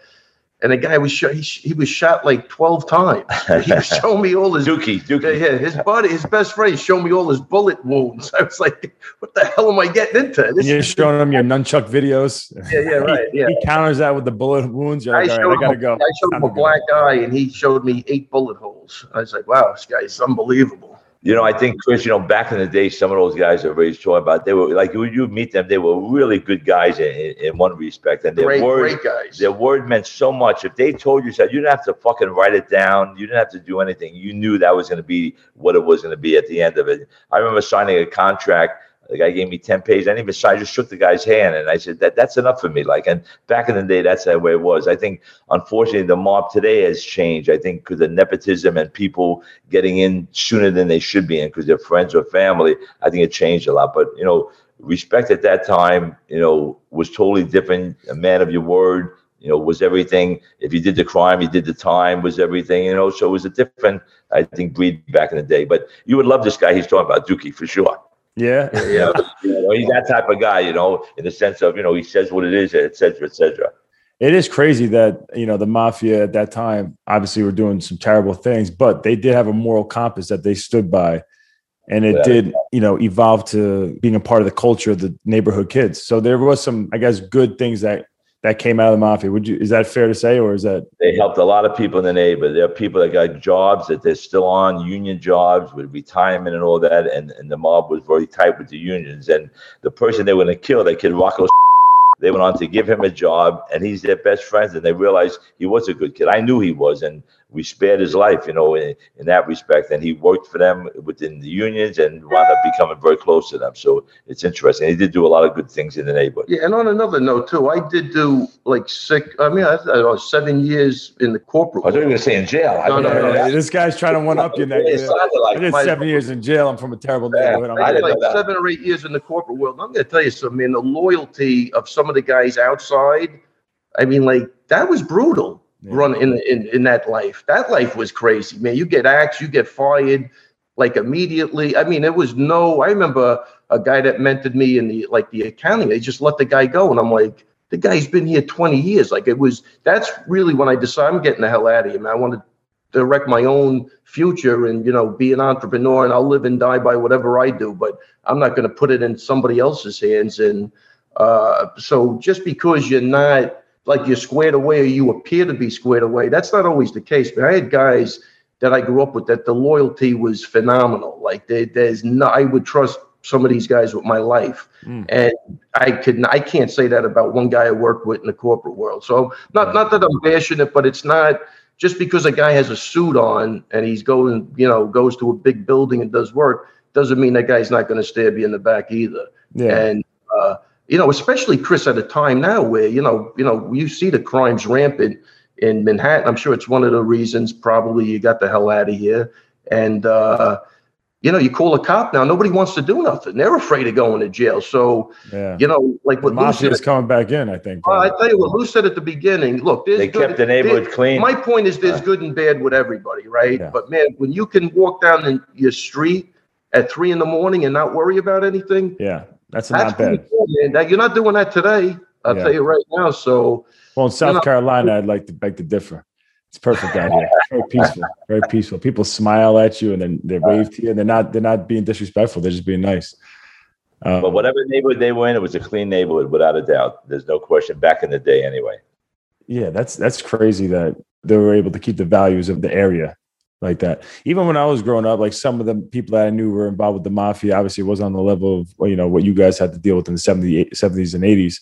And the guy was shot. He, he was shot like twelve times. He was showing me all his Dookie, yeah, Dookie. yeah, his buddy, his best friend, showed me all his bullet wounds. I was like, "What the hell am I getting into?" And This you're is- showing him your nunchuck videos. yeah, yeah, right, yeah. He counters that with the bullet wounds. You're I like, all showed, right, I gotta him, go. I showed him a black eye, and he showed me eight bullet holes. I was like, "Wow, this guy is unbelievable." You know, I think Chris. You know, back in the day, some of those guys are very talking about. They were like when you meet them, they were really good guys in, in, one respect, and their Great, word, great guys. their word meant so much. If they told you, said you didn't have to fucking write it down, you didn't have to do anything. You knew that was going to be what it was going to be at the end of it. I remember signing a contract. The guy gave me ten pages. I didn't even. I just shook the guy's hand, and I said that that's enough for me. Like, and back in the day, that's the way it was. I think, unfortunately, the mob today has changed. I think because of nepotism and people getting in sooner than they should be in because they're friends or family. I think it changed a lot. But you know, respect at that time, you know, was totally different. A man of your word, you know, was everything. If you did the crime, you did the time, was everything. You know, so it was a different, I think, breed back in the day. But you would love this guy. He's talking about Dookie for sure. Yeah. Yeah, you know, he's that type of guy. You know, in the sense of you know, he says what it is, et cetera, et cetera. It is crazy that, you know, the mafia at that time obviously were doing some terrible things, but they did have a moral compass that they stood by. And it Yeah. did, you know, evolve to being a part of the culture of the neighborhood kids. So there was some, I guess, good things that that came out of the mafia. Would you is that fair to say, or is that They helped a lot of people in the neighborhood. There are people that got jobs that they're still on, union jobs with retirement and all that. And, and the mob was very tight with the unions. And the person they were going to kill, that kid Rocco, they went on to give him a job, and he's their best friend. And they realized he was a good kid. I knew he was, and we spared his life, you know, in, in that respect. And he worked for them within the unions and wound up becoming very close to them. So it's interesting. He did do a lot of good things in the neighborhood. Yeah, and on another note too, I did do like six. I mean, I, I don't uh, seven years in the corporate. I thought you were going to say in jail. No, no, no. Hey, this guy's trying to one up you It next. sounded like I did my- seven years in jail. I'm from a terrible Yeah, neighborhood. I'm I I did like seven or eight years in the corporate world. I'm going to tell you something, man. The loyalty of some of the guys outside, I mean, like that was brutal. Yeah. Run in, in in that life. That life was crazy, man. You get axed, you get fired, like immediately. I mean, it was no. I remember a guy that mentored me in the like the accounting. They just let the guy go, and I'm like, the guy's been here 20 years. Like it was. That's really when I decided I'm getting the hell out of here, man. I want to direct my own future and you know be an entrepreneur and I'll live and die by whatever I do but I'm not going to put it in somebody else's hands and uh so just because you're not like you're squared away or you appear to be squared away that's not always the case but I had guys that I grew up with that the loyalty was phenomenal like they, there's no I would trust some of these guys with my life Mm. and I could I can't say that about one guy I worked with in the corporate world so not not that I'm bashing it but it's not just because a guy has a suit on and he's going, you know, goes to a big building and does work, doesn't mean that guy's not going to stab you in the back either. Yeah. And uh, you know, especially Chris at a time now where you know, you know, you see the crimes rampant in Manhattan. I'm sure it's one of the reasons probably you got the hell out of here. And uh, you know, you call a cop now, nobody wants to do nothing. They're afraid of going to jail. So yeah. you know, like what Lou mafia said, is coming back in, I think. well, I tell you what Lou said at the beginning. Look, there's They good- kept the neighborhood clean. my point is there's good and bad with everybody, right? Yeah. But man, when you can walk down in your street at three in the morning and not worry about anything, yeah. That's that's not pretty bad. cool, man. Now, you're not doing that today. I'll Yeah. tell you right now. So Well, in South know- Carolina, I'd like to beg to differ. It's perfect out here. Very peaceful. Very peaceful. People smile at you and then they wave to you. And they're not they're not being disrespectful. They're just being nice. Um, But whatever neighborhood they were in, it was a clean neighborhood without a doubt. There's no question. Back in the day, anyway. yeah, that's that's crazy that they were able to keep the values of the area like that. Even when I was growing up, like some of the people that I knew were involved with the mafia, obviously it was on the level of you know what you guys had to deal with in the 70s, 70s and 80s.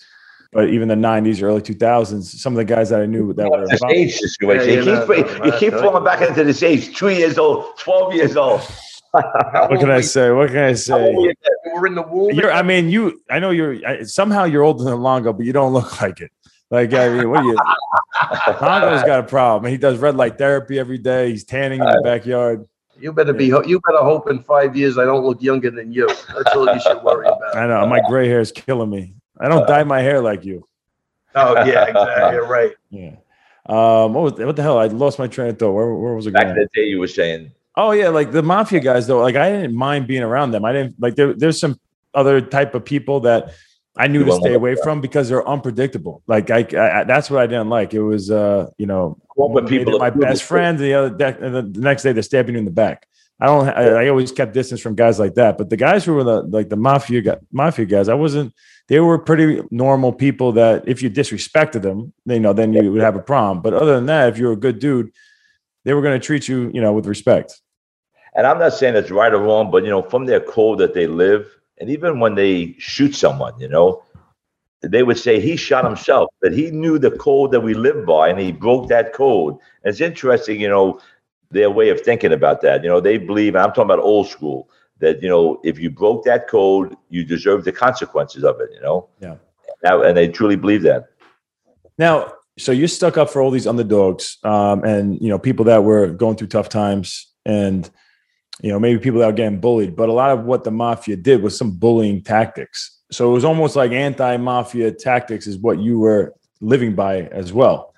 But even the 90s, early 2000s, some of the guys that I knew that were This involved, age situation. Yeah, you yeah, keep, no, no, you keep falling you. back into this age. Two years old, 12 years old. what can I say? What can I say? were you then? You were in the womb. You're, I mean, you. I know you're. I, somehow you're older than Longo, but you don't look like it. Like, I mean, what are you? Longo's got a problem. He does red light therapy every day. He's tanning in the backyard. you better be. You better hope in five years I don't look younger than you. That's all you should worry about. I know my gray hair is killing me. I don't dye my hair like you. Oh yeah, exactly. right. Yeah. Um, what, was, what the hell? I lost my train of thought. Where, where was it Back going? the day, you were saying Oh yeah, like the mafia guys though. Like I didn't mind being around them. I didn't like there, there's some other type of people that I knew to stay away that. from because they're unpredictable. Like I, I, that's what I didn't like. It was uh, you know, corporate maybe people. my best good. friend. The other and the, next day they're stabbing you in the back. I don't. I, I always kept distance from guys like that. But the guys who were the like the mafia guy, mafia guys, I wasn't. They were pretty normal people that if you disrespected them, you know, then you would have a problem. But other than that, if you're a good dude, they were going to treat you, you know, with respect. And I'm not saying it's right or wrong, but you know, from their code that they live, and even when they shoot someone, you know, they would say he shot himself, but he knew the code that we live by, and he broke that code. And it's interesting, you know, their way of thinking about that. You know, they believe, and I'm talking about old school, that you know, if you broke that code, you deserve the consequences of it. You know, Yeah. Now, and they truly believe that. Now, so you're stuck up for all these underdogs, um, and you know people that were going through tough times, and you know maybe people that were getting bullied. But a lot of what the mafia did was some bullying tactics. So it was almost like anti-mafia tactics is what you were living by as well.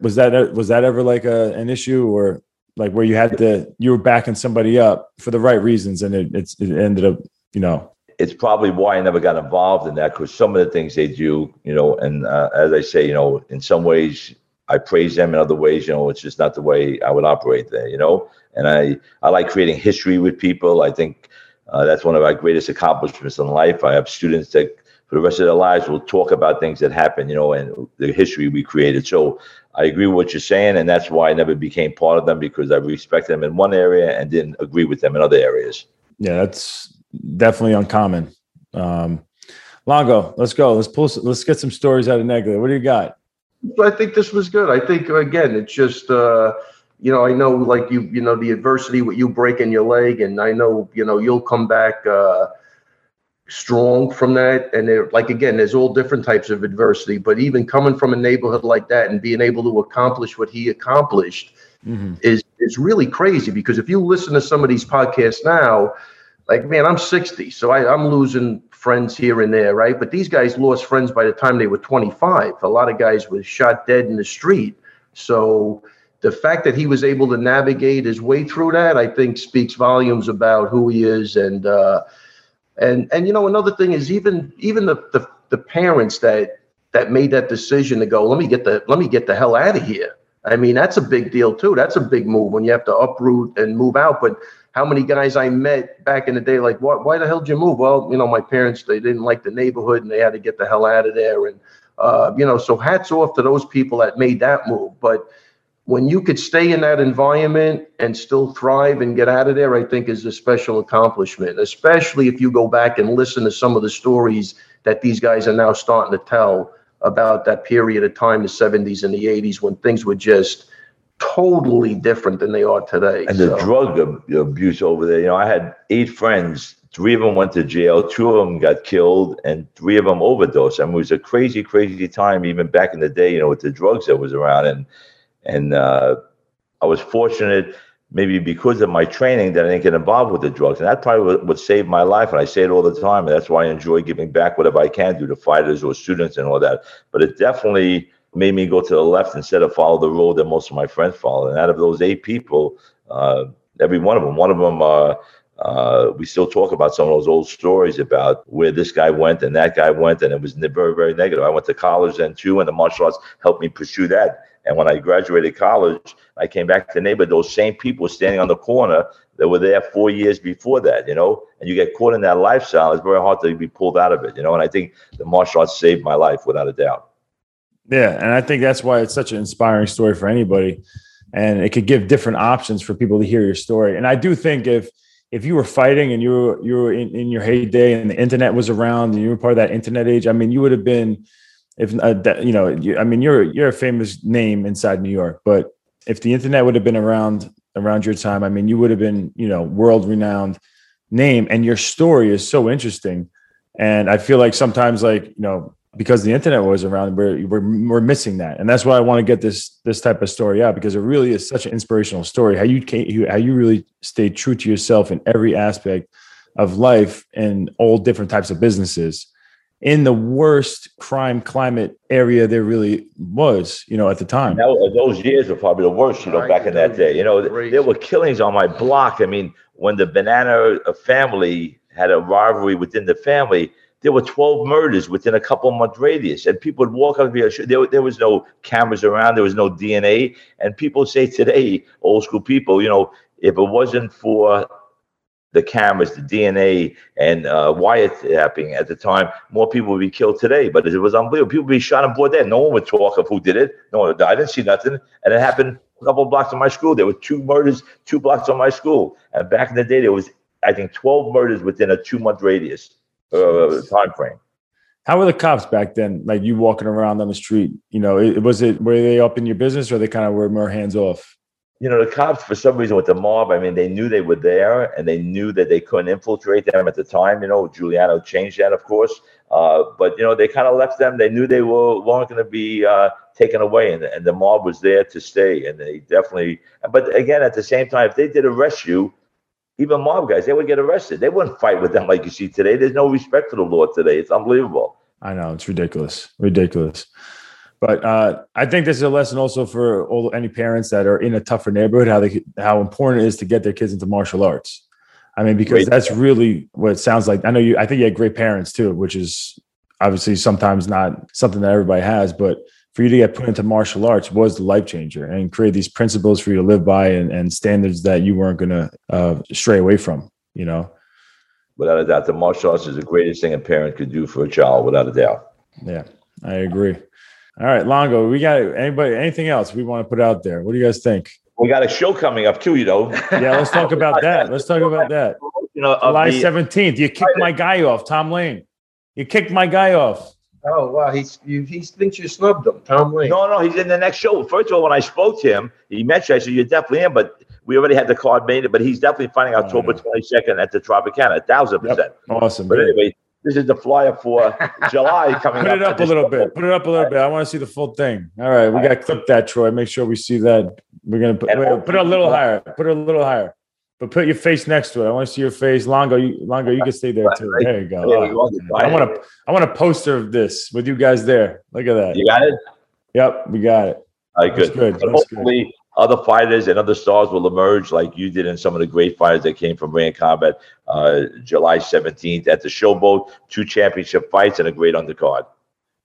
Was that was that ever like a, an issue, or like where you had to you were backing somebody up for the right reasons, and it it's, it ended up you know it's probably why I never got involved in that because some of the things they do, you know, and uh, as I say, you know, in some ways I praise them, in other ways, you know, it's just not the way I would operate there, you know. And I I like creating history with people. I think uh, that's one of our greatest accomplishments in life. I have students that for the rest of their lives will talk about things that happened, you know, and the history we created. So I agree with what you're saying, and that's why I never became part of them because I respect them in one area and didn't agree with them in other areas. yeah that's definitely uncommon. Um, Longo, let's go. Let's pull. Let's get some stories out of Neglia. What do you got? I think this was good. I think again, it's just uh, you know, I know like you, you know, the adversity with you breaking your leg, and I know you know you'll come back uh, strong from that. And like again, there's all different types of adversity, but even coming from a neighborhood like that and being able to accomplish what he accomplished Mhm. is is really crazy. Because if you listen to some of these podcasts now, like man, I'm 60, so I, I'm losing friends here and there, right? But these guys lost friends by the time they were 25. A lot of guys were shot dead in the street. So the fact that he was able to navigate his way through that, I think, speaks volumes about who he is. And uh, and and you know, another thing is even even the the, the parents that that made that decision to go, let me get the let me get the hell out of here. I mean, that's a big deal too. That's a big move when you have to uproot and move out. But how many guys I met back in the day, like, why, why the hell did you move? Well, you know, my parents, they didn't like the neighborhood and they had to get the hell out of there. And, uh, you know, so hats off to those people that made that move. But when you could stay in that environment and still thrive and get out of there, I think is a special accomplishment, especially if you go back and listen to some of the stories that these guys are now starting to tell about that period of time, the 70s and the 80s, when things were just totally different than they are today. and the drug ab- abuse over there. You know, I had eight friends. Three of them went to jail. Two of them got killed, and three of them overdosed. I mean, it was a crazy, crazy time, even back in the day. You know, with the drugs that was around, and and uh, I was fortunate, maybe because of my training, that I didn't get involved with the drugs, and that probably would, save my life. And I say it all the time, and that's why I enjoy giving back whatever I can do to fighters or students and all that. But it definitely made me go to the left instead of follow the road that most of my friends followed. And out of those eight people, uh, every one of them, one of them, uh, uh, we still talk about some of those old stories about where this guy went and that guy went, and it was very, very negative. I went to college then too, and the martial arts helped me pursue that. And when I graduated college, I came back to the neighborhood. Those same people standing on the corner that were there four years before that, you know. And you get caught in that lifestyle; it's very hard to be pulled out of it, you know. And I think the martial arts saved my life without a doubt. Yeah, and I think that's why it's such an inspiring story for anybody, and it could give different options for people to hear your story. And I do think if if you were fighting and you were you were in, in your heyday and the internet was around and you were part of that internet age, I mean, you would have been, if uh, you know, you, I mean, you're you're a famous name inside New York, but if the internet would have been around around your time, I mean, you would have been, you know, world renowned name, and your story is so interesting. And I feel like sometimes, like you know, because the internet was around, we're, we're we're missing that, and that's why I want to get this this type of story out because it really is such an inspirational story. How you came, how you really stayed true to yourself in every aspect of life and all different types of businesses, in the worst crime climate area there really was, you know, at the time. That, those years were probably the worst, you know, Right, back in that day. You know, crazy. there were killings on my block. I mean, when the Bonanno uh, family had a rivalry within the family, there were 12 murders within a couple month radius. And people would walk up and be, there, there was no cameras around, there was no DNA. And people say today, old school people, you know, if it wasn't for the cameras, the DNA, and uh, wiretapping at the time, more people would be killed today. But it was unbelievable. People would be shot on board there. No one would talk of who did it. No one. I didn't see nothing, and it happened a couple blocks from my school. There were two murders, two blocks on my school. And back in the day, there was, I think, twelve murders within a two-month radius uh, time frame. How were the cops back then? Like you walking around on the street, you know, it, was it were they up in your business or they kind of were more hands off? you know, the cops, for some reason, with the mob, I mean, they knew they were there and they knew that they couldn't infiltrate them at the time. You know, Giuliani changed that, of course. Uh, but, you know, they kind of left them. They knew they were, weren't going to be uh, taken away and, and the mob was there to stay. And they definitely, but again, at the same time, if they did arrest you, even mob guys, they would get arrested. They wouldn't fight with them like you see today. There's no respect for the law today. It's unbelievable. I know it's ridiculous, ridiculous. But uh, I think this is a lesson also for all any parents that are in a tougher neighborhood how they how important it is to get their kids into martial arts. I mean, because Great. that's really what it sounds like. I know you. I think you had great parents too, which is obviously sometimes not something that everybody has. But for you to get put into martial arts was the life changer and create these principles for you to live by and, and standards that you weren't going to uh, stray away from. You know. Without a doubt, the martial arts is the greatest thing a parent could do for a child, without a doubt. Yeah, I agree. All right, Longo, we got anybody anything else we want to put out there? What do you guys think? We got a show coming up too, you know. Yeah, let's talk about that. Let's talk about that. You know, July 17th. You kicked my guy off, Tom Lane. You kicked my guy off. Oh wow, he's you, he thinks you snubbed him, Tom Lane. No, no, he's in the next show. First of all, when I spoke to him, he mentioned, I said, You're definitely in, but we already had the card made, but he's definitely fighting October 22nd at the Tropicana, a thousand Yep. percent. Awesome. But anyway, this is the flyer for July coming Put up. it up a little bit. Put it up a little bit. I want to see the full thing. All right, we got to clip that, Troy. Make sure we see that. We're gonna put, wait, put it a little higher. Put it a little higher. But put your face next to it. I want to see your face. Longo, you, Longo, you can stay there too. There you go. We. I want to. I want a poster of this with you guys there. Look at that. You got it? Yep, we got it. All right, good. good. That's good. hopefully, other fighters and other stars will emerge like you did in some of the great fighters that came from Ring Combat uh, July 17th at the Showboat, two championship fights and a great undercard.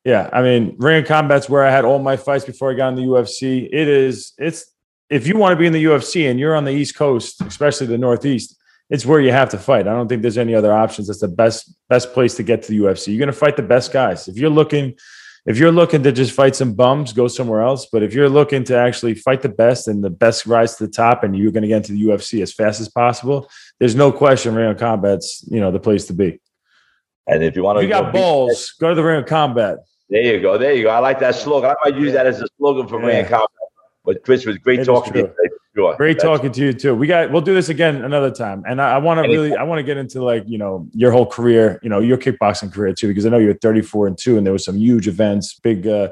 Yeah, I mean, Ring of Combat's where I had all my fights before I got in the UFC. It is, it's if you want to be in the UFC and you're on the East Coast, especially the Northeast, it's where you have to fight. I don't think there's any other options. That's the best best place to get to the UFC. You're going to fight the best guys. If you're looking, if you're looking to just fight some bums, go somewhere else. But if you're looking to actually fight the best and the best rise to the top, and you're going to get into the UFC as fast as possible, there's no question Ring of Combat's you know the place to be. And if you want to you got balls, go to the Ring of Combat. There you go. There you go. I like that slogan. I might use that as a slogan for Yeah. Ring of Combat. But Chris, it was great It is talking to you. today, Sure. Great That's- talking to you too. We got we'll do this again another time. And I, I want to really I want to get into like, you know, your whole career, you know, your kickboxing career too, because I know you're 34 and 2 and there was some huge events, big uh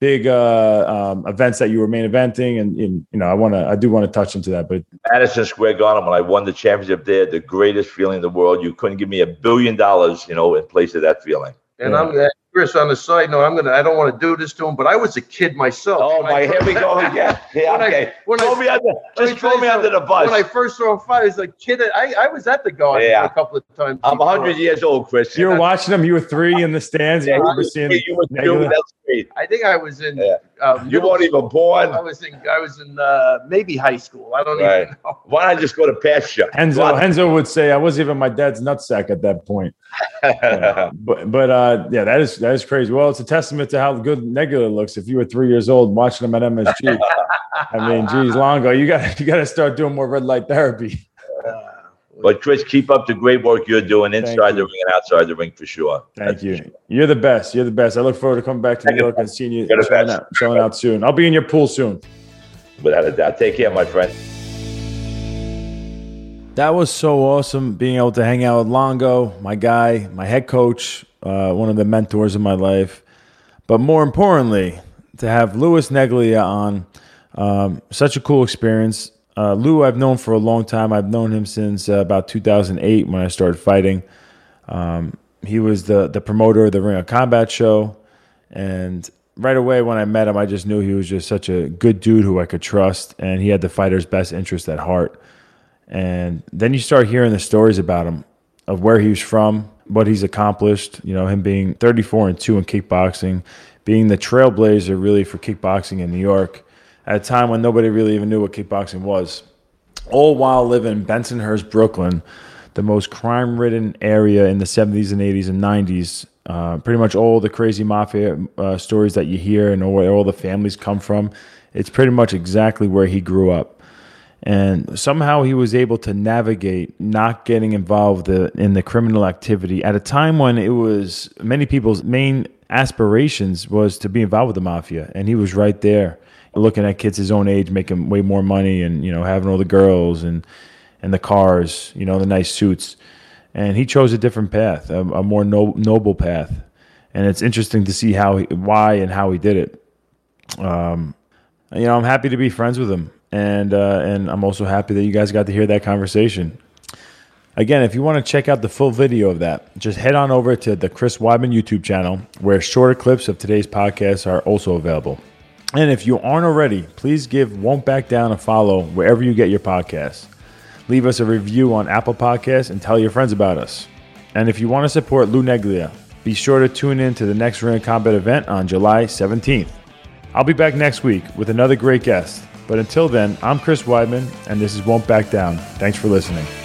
big uh um events that you were main eventing and, and you know, I want to I do want to touch into that, but Madison Square Garden, when I won the championship there, the greatest feeling in the world. You couldn't give me a billion dollars, you know, in place of that feeling. And Yeah. I'm Chris on the side note. I'm gonna. I don't want to do this to him, but I was a kid myself. Oh my, I- here we go again. Yeah, When I- okay. when I- throw me under, Let me just throw me under the bus. When I first saw him fight, I was like kid. I, I was at the garden Yeah. a couple of times. I'm before. 100 years old, Chris. you were watching them, you were 3 in the stands, Yeah, you you were seeing you were two, Negative. that's great. I think I was in. Yeah. Um, You weren't even born. I was in. I was in uh, maybe high school. I don't Right. even know. Why not just go to pasture? Enzo Enzo would say I wasn't even my dad's nutsack at that point. but but uh, yeah, that is that is crazy. Well, it's a testament to how good Neglia looks. If you were three years old watching him at MSG, I mean, geez, Longo, you got you got to start doing more red light therapy. But Chris, keep up the great work you're doing inside the ring and outside the ring for sure. Thank That's you. sure. You're the best. You're the best. I look forward to coming back to New Thank. York and seeing you showing out, showing out soon. I'll be in your pool soon. Without a doubt. Take care, my friend. That was so awesome being able to hang out with Longo, my guy, my head coach, uh, one of the mentors in my life. But more importantly, to have Louis Neglia on, um, such a cool experience. Uh, Lou, I've known for a long time. I've known him since uh, about 2008 when I started fighting. Um, he was the the promoter of the Ring of Combat show, and right away when I met him, I just knew he was just such a good dude who I could trust, and he had the fighter's best interest at heart. And then you start hearing the stories about him, of where he was from, what he's accomplished. You know, him being 34 and two in kickboxing, being the trailblazer really for kickboxing in New York at a time when nobody really even knew what kickboxing was. All while living in Bensonhurst, Brooklyn, the most crime ridden area in the 70s and 80s and 90s. Uh, pretty much all the crazy mafia uh, stories that you hear and where all the families come from, it's pretty much exactly where he grew up. And somehow he was able to navigate not getting involved in the criminal activity at a time when it was many people's main aspirations was to be involved with the mafia. And he was right there looking at kids his own age making way more money and, you know, having all the girls and, and the cars, you know, the nice suits. And he chose a different path, a, a more no, noble path. And it's interesting to see how, he, why, and how he did it. Um, you know, I'm happy to be friends with him, and uh, and I'm also happy that you guys got to hear that conversation. Again, if you want to check out the full video of that, just head on over to the Chris Weidman YouTube channel, where shorter clips of today's podcast are also available. And if you aren't already, please give Won't Back Down a follow wherever you get your podcasts leave us a review on Apple Podcasts, and tell your friends about us. And if you want to support Lou Neglia, be sure to tune in to the next Ring of Combat event on July 17th. I'll be back next week with another great guest. But until then, I'm Chris Weidman, and this is Won't Back Down. Thanks for listening.